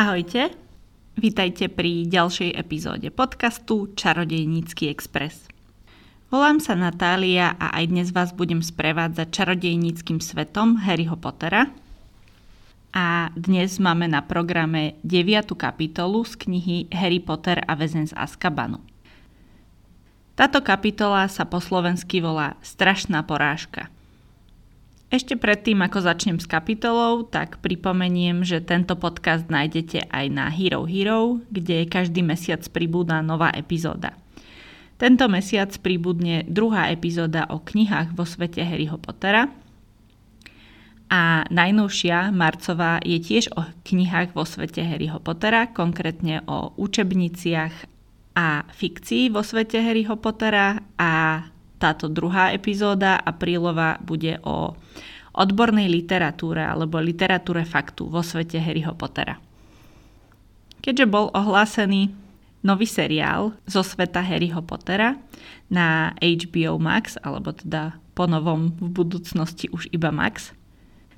Ahojte, vítajte pri ďalšej epizóde podcastu Čarodejnícky Express. Volám sa Natália a aj dnes vás budem sprevádzať čarodejníckým svetom Harryho Pottera. A dnes máme na programe 9. kapitolu z knihy Harry Potter a väzen z Azkabanu. Táto kapitola sa po slovensky volá Strašná porážka – ešte predtým, ako začnem s kapitolou, tak pripomeniem, že tento podcast nájdete aj na Hero Hero, kde každý mesiac pribúda nová epizóda. Tento mesiac pribudne druhá epizóda o knihách vo svete Harryho Pottera a najnovšia, marcová, je tiež o knihách vo svete Harryho Pottera, konkrétne o učebniciach a fikcii vo svete Harryho Pottera a táto druhá epizóda aprílová bude o odbornej literatúre alebo literatúre faktu vo svete Harryho Pottera. Keďže bol ohlásený nový seriál zo sveta Harryho Pottera na HBO Max, alebo teda po novom v budúcnosti už iba Max,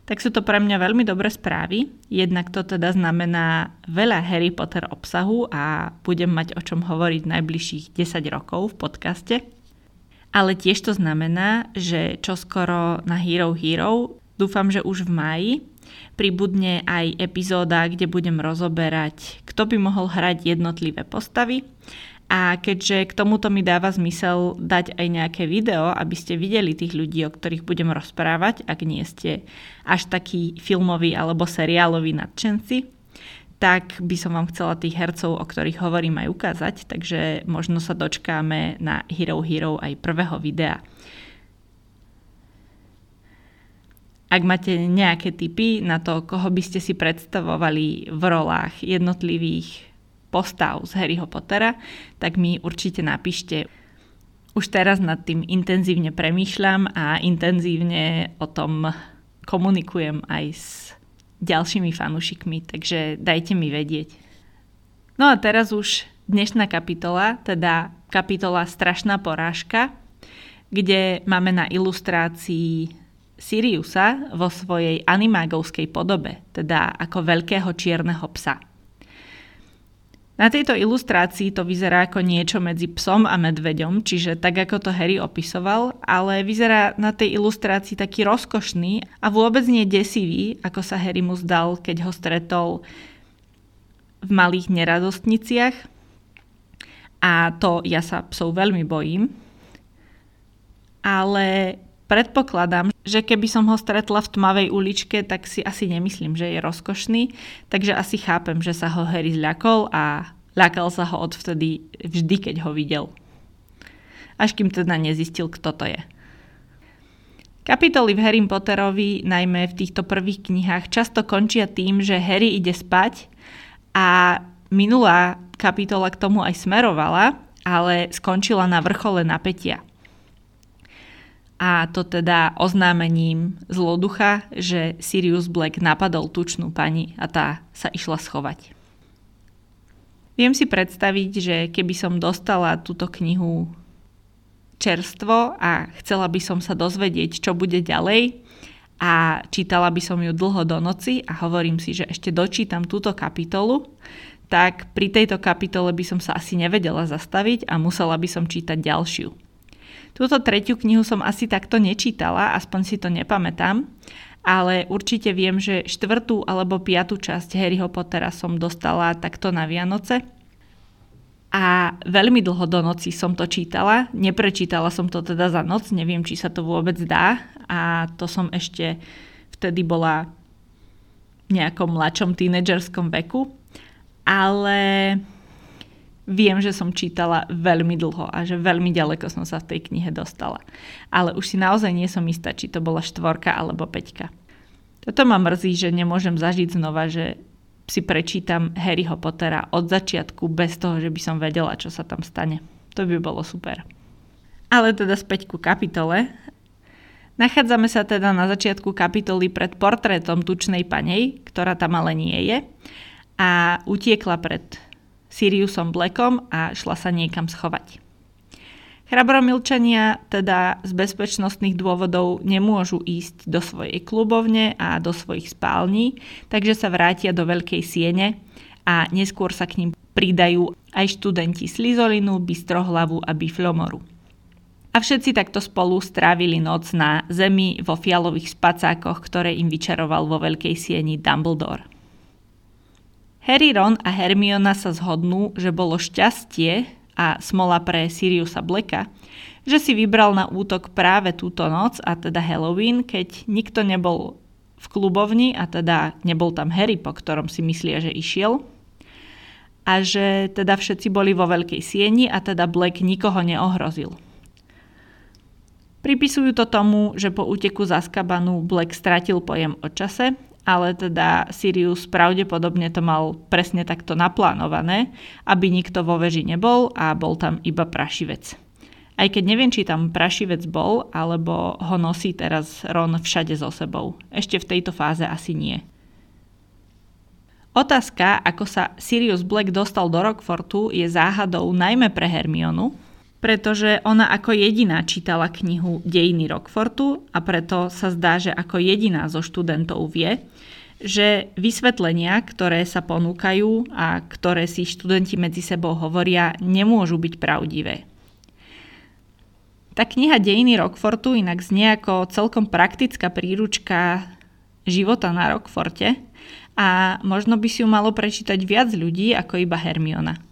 tak sú to pre mňa veľmi dobré správy. Jednak to teda znamená veľa Harry Potter obsahu a budem mať o čom hovoriť najbližších 10 rokov v podcaste ale tiež to znamená, že čoskoro na Hero Hero, dúfam, že už v maji, pribudne aj epizóda, kde budem rozoberať, kto by mohol hrať jednotlivé postavy. A keďže k tomuto mi dáva zmysel dať aj nejaké video, aby ste videli tých ľudí, o ktorých budem rozprávať, ak nie ste až takí filmoví alebo seriáloví nadšenci, tak by som vám chcela tých hercov, o ktorých hovorím, aj ukázať, takže možno sa dočkáme na Hero Hero aj prvého videa. Ak máte nejaké tipy na to, koho by ste si predstavovali v rolách jednotlivých postav z Harryho Pottera, tak mi určite napíšte. Už teraz nad tým intenzívne premýšľam a intenzívne o tom komunikujem aj s ďalšími fanúšikmi, takže dajte mi vedieť. No a teraz už dnešná kapitola, teda kapitola Strašná porážka, kde máme na ilustrácii Siriusa vo svojej animágovskej podobe, teda ako veľkého čierneho psa. Na tejto ilustrácii to vyzerá ako niečo medzi psom a medveďom, čiže tak ako to Harry opisoval, ale vyzerá na tej ilustrácii taký rozkošný a vôbec nie desivý, ako sa Harry mu zdal, keď ho stretol v malých neradostniciach. A to ja sa psov veľmi bojím. Ale predpokladám, že keby som ho stretla v tmavej uličke, tak si asi nemyslím, že je rozkošný, takže asi chápem, že sa ho Harry zľakol a ľakal sa ho odvtedy vždy, keď ho videl. Až kým teda nezistil, kto to je. Kapitoly v Harry Potterovi, najmä v týchto prvých knihách, často končia tým, že Harry ide spať a minulá kapitola k tomu aj smerovala, ale skončila na vrchole napätia a to teda oznámením zloducha, že Sirius Black napadol tučnú pani a tá sa išla schovať. Viem si predstaviť, že keby som dostala túto knihu čerstvo a chcela by som sa dozvedieť, čo bude ďalej a čítala by som ju dlho do noci a hovorím si, že ešte dočítam túto kapitolu, tak pri tejto kapitole by som sa asi nevedela zastaviť a musela by som čítať ďalšiu. Túto tretiu knihu som asi takto nečítala, aspoň si to nepamätám, ale určite viem, že štvrtú alebo piatú časť Harryho Pottera som dostala takto na Vianoce. A veľmi dlho do noci som to čítala. Neprečítala som to teda za noc, neviem, či sa to vôbec dá. A to som ešte vtedy bola v nejakom mladšom tínedžerskom veku. Ale viem, že som čítala veľmi dlho a že veľmi ďaleko som sa v tej knihe dostala. Ale už si naozaj nie som istá, či to bola štvorka alebo peťka. Toto ma mrzí, že nemôžem zažiť znova, že si prečítam Harryho Pottera od začiatku bez toho, že by som vedela, čo sa tam stane. To by bolo super. Ale teda späť ku kapitole. Nachádzame sa teda na začiatku kapitoly pred portrétom tučnej panej, ktorá tam ale nie je a utiekla pred Siriusom Blackom a šla sa niekam schovať. Chrabromilčania teda z bezpečnostných dôvodov nemôžu ísť do svojej klubovne a do svojich spální, takže sa vrátia do veľkej siene a neskôr sa k ním pridajú aj študenti Slizolinu, Bystrohlavu a Biflomoru. A všetci takto spolu strávili noc na zemi vo fialových spacákoch, ktoré im vyčaroval vo veľkej sieni Dumbledore. Harry, Ron a Hermiona sa zhodnú, že bolo šťastie a smola pre Siriusa Blacka, že si vybral na útok práve túto noc, a teda Halloween, keď nikto nebol v klubovni, a teda nebol tam Harry, po ktorom si myslia, že išiel, a že teda všetci boli vo veľkej sieni a teda Black nikoho neohrozil. Pripisujú to tomu, že po úteku z Azkabanu Black stratil pojem o čase, ale teda Sirius pravdepodobne to mal presne takto naplánované, aby nikto vo veži nebol a bol tam iba prašivec. Aj keď neviem, či tam prašivec bol, alebo ho nosí teraz Ron všade so sebou. Ešte v tejto fáze asi nie. Otázka, ako sa Sirius Black dostal do Rockfortu, je záhadou najmä pre Hermionu, pretože ona ako jediná čítala knihu Dejiny Rockfortu a preto sa zdá, že ako jediná zo študentov vie, že vysvetlenia, ktoré sa ponúkajú a ktoré si študenti medzi sebou hovoria, nemôžu byť pravdivé. Tá kniha Dejiny Rockfortu inak znie ako celkom praktická príručka života na Rockforte a možno by si ju malo prečítať viac ľudí ako iba Hermiona.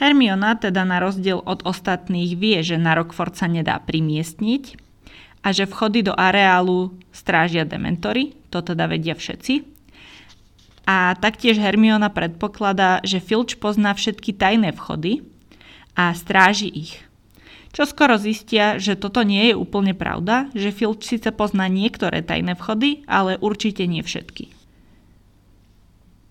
Hermiona teda na rozdiel od ostatných vie, že na Rockford sa nedá primiestniť a že vchody do areálu strážia dementory, to teda vedia všetci. A taktiež Hermiona predpokladá, že Filch pozná všetky tajné vchody a stráži ich. Čo skoro zistia, že toto nie je úplne pravda, že Filch síce pozná niektoré tajné vchody, ale určite nie všetky.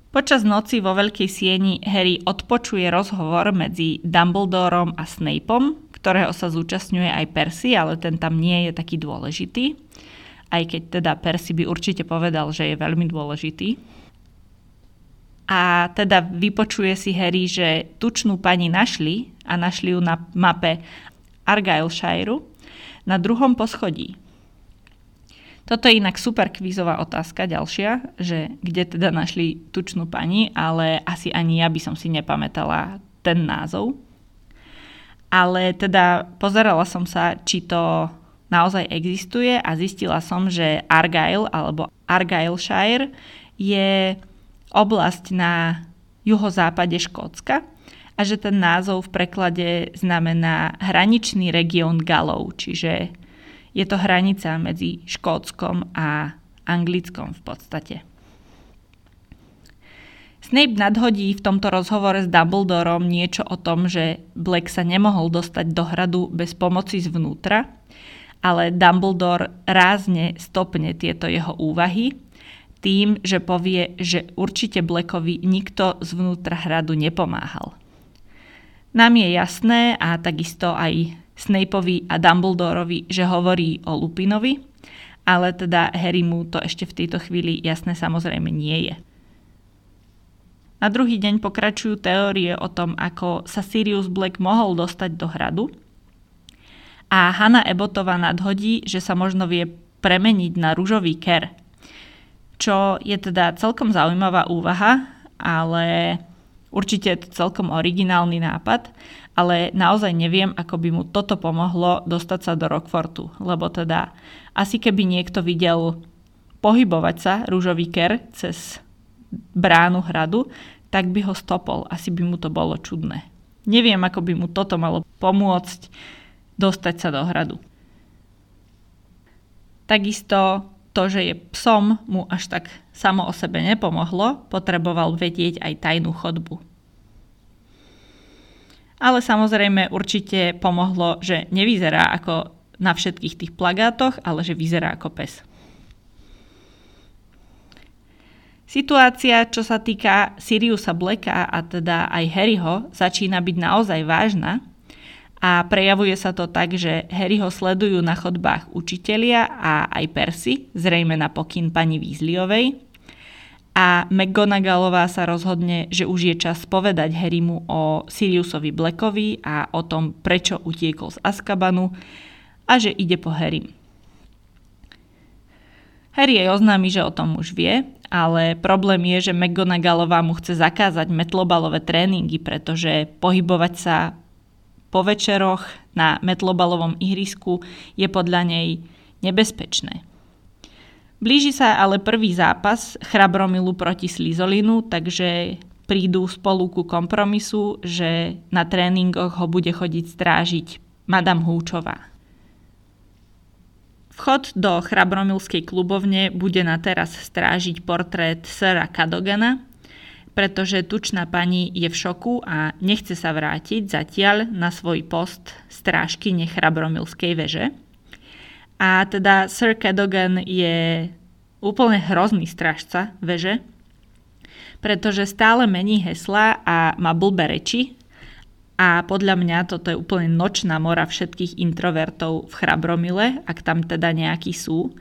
Počas noci vo Veľkej sieni Harry odpočuje rozhovor medzi Dumbledorom a Snapeom, ktorého sa zúčastňuje aj Percy, ale ten tam nie je taký dôležitý. Aj keď teda Percy by určite povedal, že je veľmi dôležitý. A teda vypočuje si Harry, že tučnú pani našli a našli ju na mape Argyleshire na druhom poschodí. Toto je inak super kvízová otázka ďalšia, že kde teda našli tučnú pani, ale asi ani ja by som si nepamätala ten názov. Ale teda pozerala som sa, či to naozaj existuje a zistila som, že Argyle alebo Argyleshire je oblasť na juhozápade Škótska a že ten názov v preklade znamená hraničný región Galov, čiže je to hranica medzi Škótskom a Anglickom v podstate. Snape nadhodí v tomto rozhovore s Dumbledorom niečo o tom, že Black sa nemohol dostať do hradu bez pomoci zvnútra, ale Dumbledore rázne stopne tieto jeho úvahy tým, že povie, že určite Blackovi nikto zvnútra hradu nepomáhal. Nám je jasné a takisto aj Snapeovi a Dumbledorovi, že hovorí o Lupinovi, ale teda Harry mu to ešte v tejto chvíli jasné samozrejme nie je. Na druhý deň pokračujú teórie o tom, ako sa Sirius Black mohol dostať do hradu a Hanna Ebotová nadhodí, že sa možno vie premeniť na rúžový ker, čo je teda celkom zaujímavá úvaha, ale určite je to celkom originálny nápad ale naozaj neviem, ako by mu toto pomohlo dostať sa do Rockfortu, lebo teda asi keby niekto videl pohybovať sa rúžový ker cez bránu hradu, tak by ho stopol. Asi by mu to bolo čudné. Neviem, ako by mu toto malo pomôcť dostať sa do hradu. Takisto to, že je psom, mu až tak samo o sebe nepomohlo, potreboval vedieť aj tajnú chodbu ale samozrejme určite pomohlo, že nevyzerá ako na všetkých tých plagátoch, ale že vyzerá ako pes. Situácia, čo sa týka Siriusa Blacka a teda aj Harryho, začína byť naozaj vážna a prejavuje sa to tak, že Harryho sledujú na chodbách učitelia a aj Percy, zrejme na pokyn pani Weasleyovej, a McGonagallová sa rozhodne, že už je čas povedať Harrymu o Siriusovi Blackovi a o tom, prečo utiekol z Azkabanu a že ide po Harry. Harry jej oznámi, že o tom už vie ale problém je, že McGonagallová mu chce zakázať metlobalové tréningy, pretože pohybovať sa po večeroch na metlobalovom ihrisku je podľa nej nebezpečné. Blíži sa ale prvý zápas Chrabromilu proti Slizolinu, takže prídu spolu ku kompromisu, že na tréningoch ho bude chodiť strážiť Madame Húčová. Vchod do Chrabromilskej klubovne bude na teraz strážiť portrét Sera Kadogana, pretože tučná pani je v šoku a nechce sa vrátiť zatiaľ na svoj post strážky Chrabromilskej veže. A teda Sir Cadogan je úplne hrozný strážca veže, pretože stále mení hesla a má blbé reči. A podľa mňa toto je úplne nočná mora všetkých introvertov v Chrabromile, ak tam teda nejakí sú,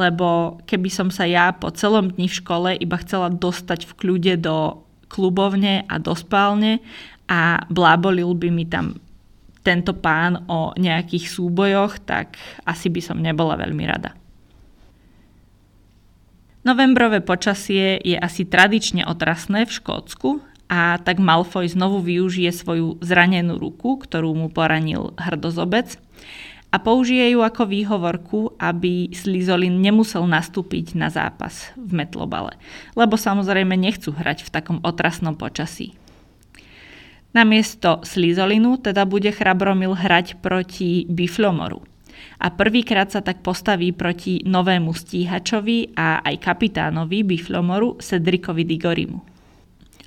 lebo keby som sa ja po celom dni v škole iba chcela dostať v kľude do klubovne a do spálne a blábolil by mi tam tento pán o nejakých súbojoch, tak asi by som nebola veľmi rada. Novembrové počasie je asi tradične otrasné v Škótsku a tak Malfoy znovu využije svoju zranenú ruku, ktorú mu poranil hrdozobec a použije ju ako výhovorku, aby Slizolin nemusel nastúpiť na zápas v metlobale, lebo samozrejme nechcú hrať v takom otrasnom počasí. Namiesto Slizolinu teda bude Chrabromil hrať proti Biflomoru. A prvýkrát sa tak postaví proti novému stíhačovi a aj kapitánovi Biflomoru Cedricovi Digorimu.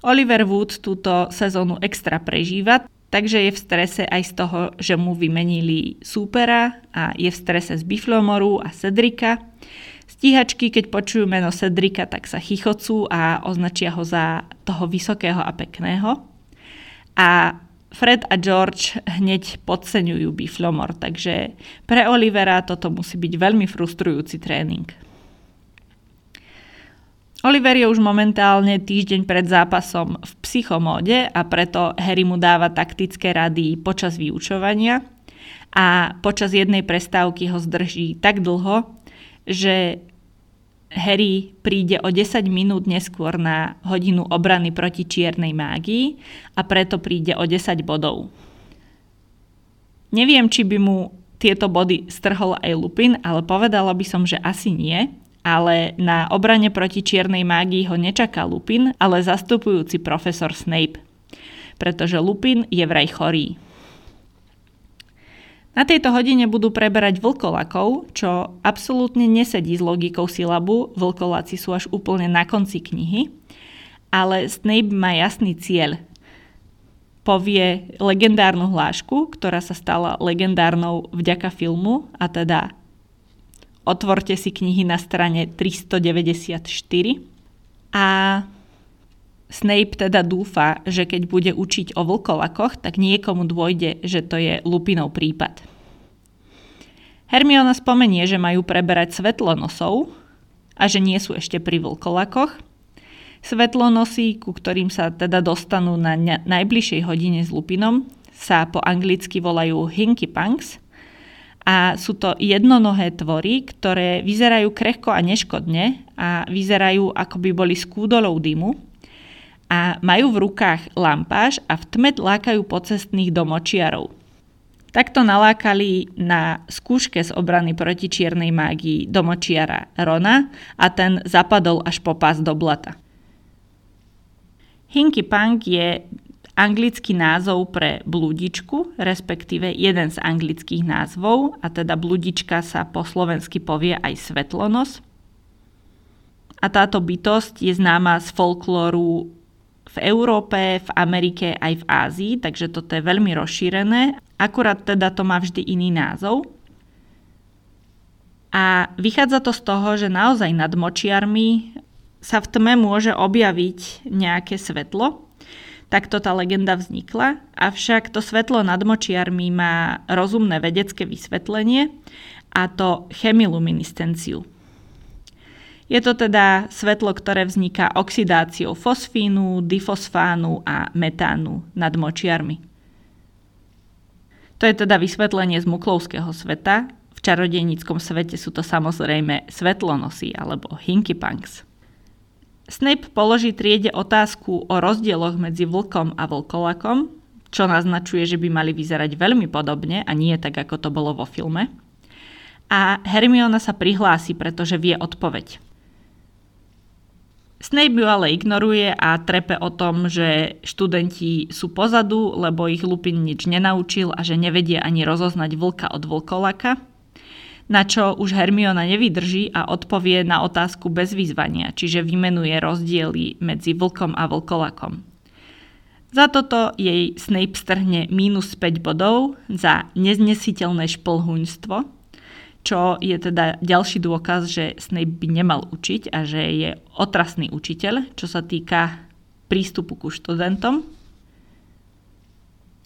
Oliver Wood túto sezónu extra prežíva, takže je v strese aj z toho, že mu vymenili súpera a je v strese z Biflomoru a Cedrika. Stíhačky, keď počujú meno Cedrika, tak sa chichocú a označia ho za toho vysokého a pekného. A Fred a George hneď podceňujú Biflomor, takže pre Olivera toto musí byť veľmi frustrujúci tréning. Oliver je už momentálne týždeň pred zápasom v psychomóde a preto Harry mu dáva taktické rady počas vyučovania a počas jednej prestávky ho zdrží tak dlho, že Harry príde o 10 minút neskôr na hodinu obrany proti čiernej mágii a preto príde o 10 bodov. Neviem, či by mu tieto body strhol aj Lupin, ale povedala by som, že asi nie. Ale na obrane proti čiernej mágii ho nečaká Lupin, ale zastupujúci profesor Snape. Pretože Lupin je vraj chorý. Na tejto hodine budú preberať vlkolakov, čo absolútne nesedí s logikou silabu, vlkoláci sú až úplne na konci knihy, ale Snape má jasný cieľ. Povie legendárnu hlášku, ktorá sa stala legendárnou vďaka filmu, a teda otvorte si knihy na strane 394 a Snape teda dúfa, že keď bude učiť o vlkolakoch, tak niekomu dôjde, že to je Lupinov prípad. Hermiona spomenie, že majú preberať svetlonosov a že nie sú ešte pri vlkolakoch. Svetlonosy, ku ktorým sa teda dostanú na najbližšej hodine s Lupinom, sa po anglicky volajú Hinky Punks a sú to jednonohé tvory, ktoré vyzerajú krehko a neškodne a vyzerajú ako by boli skúdolou dymu, a majú v rukách lampáž a v tme lákajú pocestných domočiarov. Takto nalákali na skúške z obrany proti čiernej mágii domočiara Rona a ten zapadol až po pás do blata. Hinky Punk je anglický názov pre blúdičku, respektíve jeden z anglických názvov, a teda blúdička sa po slovensky povie aj svetlonos. A táto bytosť je známa z folklóru v Európe, v Amerike aj v Ázii, takže toto je veľmi rozšírené. Akurát teda to má vždy iný názov. A vychádza to z toho, že naozaj nad močiarmi sa v tme môže objaviť nejaké svetlo. Takto tá legenda vznikla, avšak to svetlo nad močiarmi má rozumné vedecké vysvetlenie a to chemiluminiscenciu. Je to teda svetlo, ktoré vzniká oxidáciou fosfínu, difosfánu a metánu nad močiarmi. To je teda vysvetlenie z muklovského sveta. V čarodejníckom svete sú to samozrejme svetlonosy alebo hinkypunks. Snape položí triede otázku o rozdieloch medzi vlkom a vlkolakom, čo naznačuje, že by mali vyzerať veľmi podobne a nie tak, ako to bolo vo filme. A Hermiona sa prihlási, pretože vie odpoveď. Snape ju ale ignoruje a trepe o tom, že študenti sú pozadu, lebo ich Lupin nič nenaučil a že nevedia ani rozoznať vlka od vlkolaka. Na čo už Hermiona nevydrží a odpovie na otázku bez vyzvania, čiže vymenuje rozdiely medzi vlkom a vlkolakom. Za toto jej Snape strhne minus 5 bodov za neznesiteľné šplhuňstvo, čo je teda ďalší dôkaz, že Snape by nemal učiť a že je otrasný učiteľ, čo sa týka prístupu ku študentom.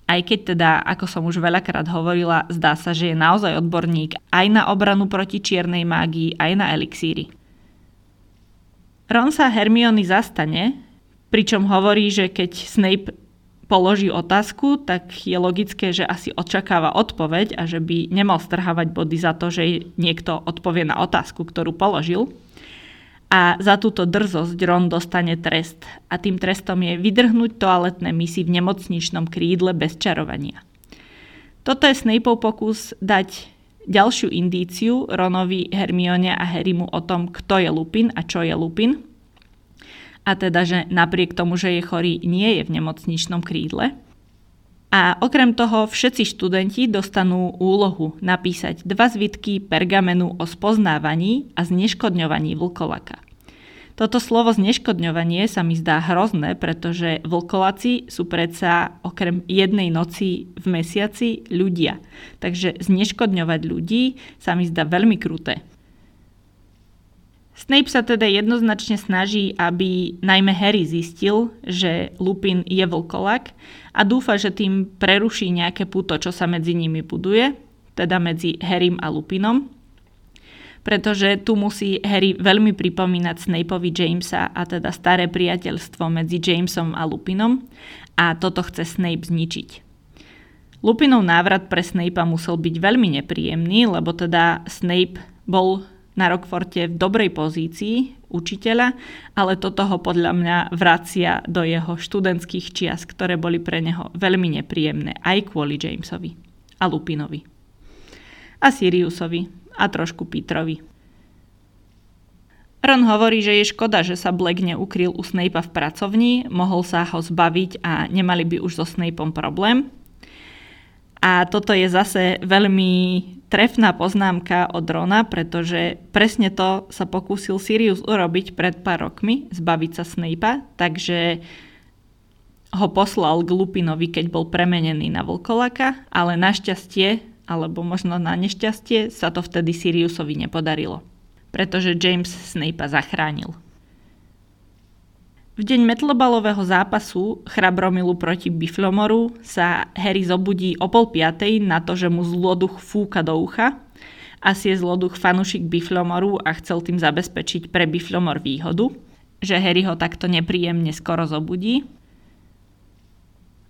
Aj keď teda, ako som už veľakrát hovorila, zdá sa, že je naozaj odborník aj na obranu proti čiernej mágii, aj na elixíry. Ron sa Hermiony zastane, pričom hovorí, že keď Snape položí otázku, tak je logické, že asi očakáva odpoveď a že by nemal strhávať body za to, že niekto odpovie na otázku, ktorú položil. A za túto drzosť Ron dostane trest. A tým trestom je vydrhnúť toaletné misy v nemocničnom krídle bez čarovania. Toto je Snapeov pokus dať ďalšiu indíciu Ronovi, Hermione a Harrymu o tom, kto je Lupin a čo je Lupin a teda, že napriek tomu, že je chorý, nie je v nemocničnom krídle. A okrem toho všetci študenti dostanú úlohu napísať dva zvitky pergamenu o spoznávaní a zneškodňovaní vlkolaka. Toto slovo zneškodňovanie sa mi zdá hrozné, pretože vlkoláci sú predsa okrem jednej noci v mesiaci ľudia. Takže zneškodňovať ľudí sa mi zdá veľmi kruté. Snape sa teda jednoznačne snaží, aby najmä Harry zistil, že Lupin je vlkolak a dúfa, že tým preruší nejaké puto, čo sa medzi nimi buduje, teda medzi Harrym a Lupinom. Pretože tu musí Harry veľmi pripomínať Snapeovi Jamesa a teda staré priateľstvo medzi Jamesom a Lupinom a toto chce Snape zničiť. Lupinov návrat pre Snape'a musel byť veľmi nepríjemný, lebo teda Snape bol na Rockforte v dobrej pozícii učiteľa, ale toto ho podľa mňa vracia do jeho študentských čias, ktoré boli pre neho veľmi nepríjemné aj kvôli Jamesovi a Lupinovi. A Siriusovi a trošku Petrovi. Ron hovorí, že je škoda, že sa Black neukryl u Snape'a v pracovni, mohol sa ho zbaviť a nemali by už so Snapeom problém. A toto je zase veľmi trefná poznámka od Rona, pretože presne to sa pokúsil Sirius urobiť pred pár rokmi, zbaviť sa Snape'a, takže ho poslal k Lupinovi, keď bol premenený na Vlkolaka, ale našťastie, alebo možno na nešťastie, sa to vtedy Siriusovi nepodarilo, pretože James Snape'a zachránil. V deň metlobalového zápasu Chrabromilu proti Biflomoru sa Harry zobudí o pol piatej na to, že mu zloduch fúka do ucha. Asi je zloduch fanušik Biflomoru a chcel tým zabezpečiť pre Biflomor výhodu, že Harry ho takto nepríjemne skoro zobudí.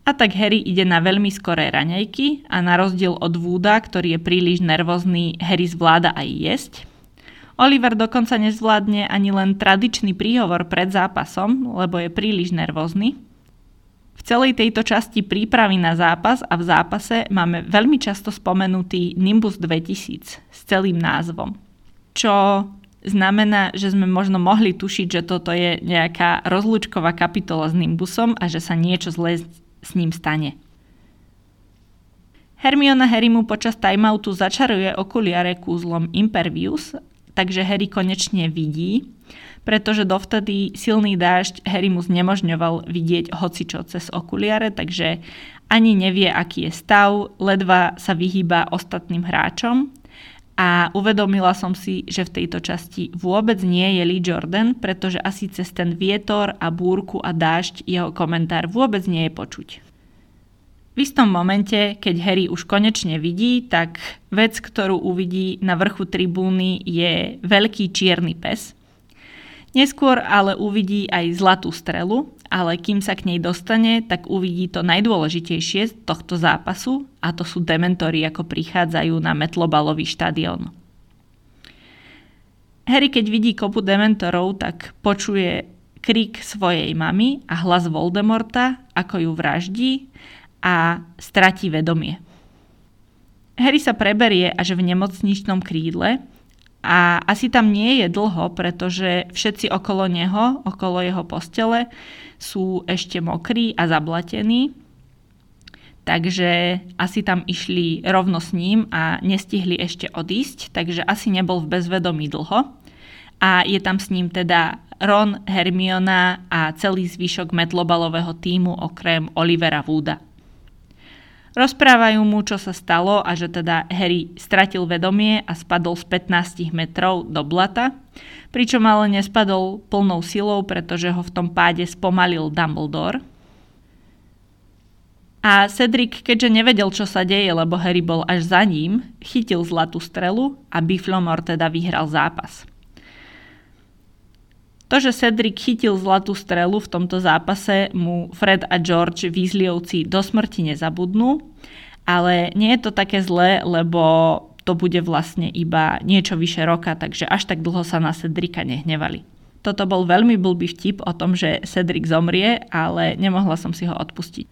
A tak Harry ide na veľmi skoré raňajky a na rozdiel od Wooda, ktorý je príliš nervózny, Harry zvláda aj jesť – Oliver dokonca nezvládne ani len tradičný príhovor pred zápasom, lebo je príliš nervózny. V celej tejto časti prípravy na zápas a v zápase máme veľmi často spomenutý Nimbus 2000 s celým názvom. Čo znamená, že sme možno mohli tušiť, že toto je nejaká rozlúčková kapitola s Nimbusom a že sa niečo zlé s ním stane. Hermiona Harrymu počas timeoutu začaruje okuliare kúzlom Impervius takže Harry konečne vidí, pretože dovtedy silný dážď Harry mu znemožňoval vidieť hocičo cez okuliare, takže ani nevie, aký je stav, ledva sa vyhýba ostatným hráčom a uvedomila som si, že v tejto časti vôbec nie je Lee Jordan, pretože asi cez ten vietor a búrku a dážď jeho komentár vôbec nie je počuť. V istom momente, keď Harry už konečne vidí, tak vec, ktorú uvidí na vrchu tribúny je veľký čierny pes. Neskôr ale uvidí aj zlatú strelu, ale kým sa k nej dostane, tak uvidí to najdôležitejšie z tohto zápasu a to sú dementory, ako prichádzajú na metlobalový štadión. Harry, keď vidí kopu dementorov, tak počuje krik svojej mamy a hlas Voldemorta, ako ju vraždí a stratí vedomie. Harry sa preberie až v nemocničnom krídle a asi tam nie je dlho, pretože všetci okolo neho, okolo jeho postele, sú ešte mokrí a zablatení. Takže asi tam išli rovno s ním a nestihli ešte odísť, takže asi nebol v bezvedomí dlho. A je tam s ním teda Ron, Hermiona a celý zvyšok metlobalového týmu okrem Olivera Wooda. Rozprávajú mu, čo sa stalo a že teda Harry stratil vedomie a spadol z 15 metrov do blata, pričom ale nespadol plnou silou, pretože ho v tom páde spomalil Dumbledore. A Cedric, keďže nevedel, čo sa deje, lebo Harry bol až za ním, chytil zlatú strelu a Biflomor teda vyhral zápas. To, že Cedric chytil zlatú strelu v tomto zápase, mu Fred a George Weasleyovci do smrti nezabudnú, ale nie je to také zlé, lebo to bude vlastne iba niečo vyše roka, takže až tak dlho sa na Cedrika nehnevali. Toto bol veľmi blbý vtip o tom, že Cedric zomrie, ale nemohla som si ho odpustiť.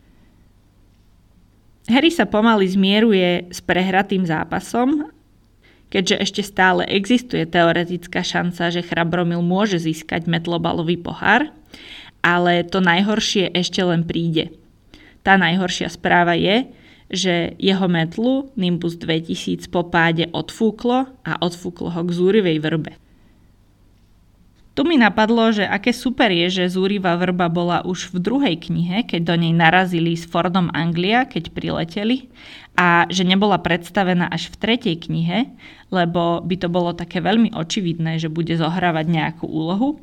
Harry sa pomaly zmieruje s prehratým zápasom keďže ešte stále existuje teoretická šanca, že Chrabromil môže získať metlobalový pohár, ale to najhoršie ešte len príde. Tá najhoršia správa je, že jeho metlu Nimbus 2000 po páde odfúklo a odfúklo ho k zúrivej vrbe. Tu mi napadlo, že aké super je, že Zúriva vrba bola už v druhej knihe, keď do nej narazili s Fordom Anglia, keď prileteli a že nebola predstavená až v tretej knihe, lebo by to bolo také veľmi očividné, že bude zohrávať nejakú úlohu.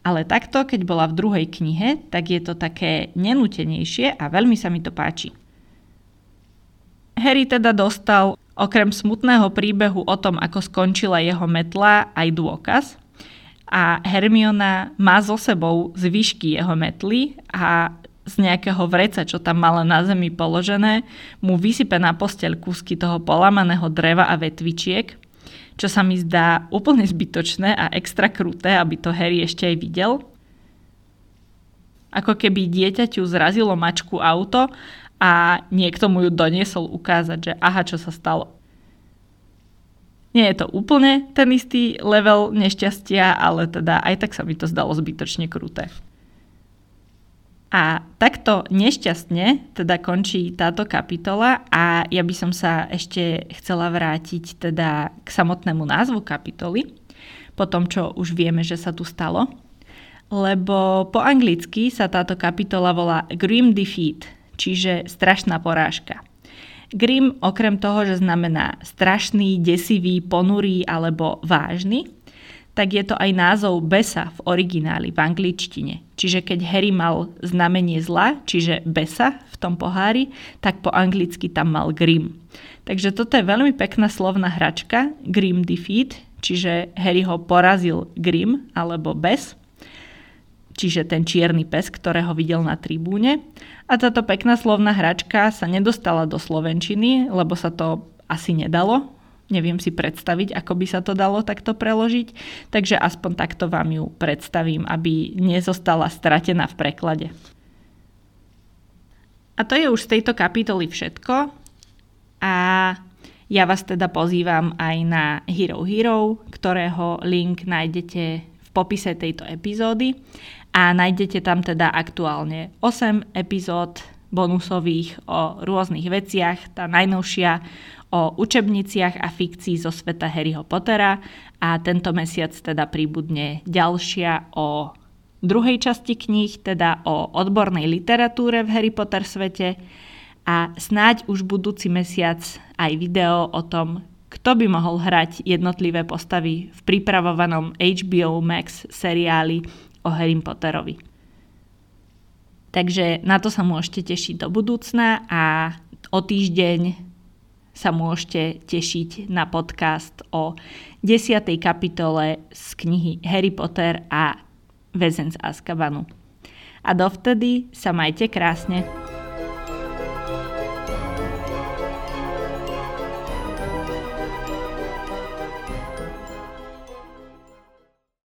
Ale takto, keď bola v druhej knihe, tak je to také nenútenejšie a veľmi sa mi to páči. Harry teda dostal okrem smutného príbehu o tom, ako skončila jeho metla, aj dôkaz – a Hermiona má so sebou zvyšky jeho metly a z nejakého vreca, čo tam mala na zemi položené, mu vysype na posteľ kúsky toho polamaného dreva a vetvičiek, čo sa mi zdá úplne zbytočné a extra kruté, aby to Harry ešte aj videl. Ako keby dieťaťu zrazilo mačku auto a niekto mu ju doniesol ukázať, že aha, čo sa stalo. Nie je to úplne ten istý level nešťastia, ale teda aj tak sa mi to zdalo zbytočne kruté. A takto nešťastne teda končí táto kapitola a ja by som sa ešte chcela vrátiť teda k samotnému názvu kapitoly, po tom, čo už vieme, že sa tu stalo. Lebo po anglicky sa táto kapitola volá Grim Defeat, čiže strašná porážka. Grim okrem toho, že znamená strašný, desivý, ponurý alebo vážny, tak je to aj názov besa v origináli, v angličtine. Čiže keď Harry mal znamenie zla, čiže besa v tom pohári, tak po anglicky tam mal Grim. Takže toto je veľmi pekná slovná hračka, Grim Defeat, čiže Harry ho porazil Grim alebo bes čiže ten čierny pes, ktorého videl na tribúne. A táto pekná slovná hračka sa nedostala do slovenčiny, lebo sa to asi nedalo. Neviem si predstaviť, ako by sa to dalo takto preložiť, takže aspoň takto vám ju predstavím, aby nezostala stratená v preklade. A to je už z tejto kapitoly všetko. A ja vás teda pozývam aj na Hero Hero, ktorého link nájdete v popise tejto epizódy a nájdete tam teda aktuálne 8 epizód bonusových o rôznych veciach. Tá najnovšia o učebniciach a fikcii zo sveta Harryho Pottera a tento mesiac teda príbudne ďalšia o druhej časti kníh, teda o odbornej literatúre v Harry Potter svete a snáď už budúci mesiac aj video o tom, kto by mohol hrať jednotlivé postavy v pripravovanom HBO Max seriáli o Harry Potterovi. Takže na to sa môžete tešiť do budúcna a o týždeň sa môžete tešiť na podcast o 10. kapitole z knihy Harry Potter a Väzen z Azkabanu. A dovtedy sa majte krásne.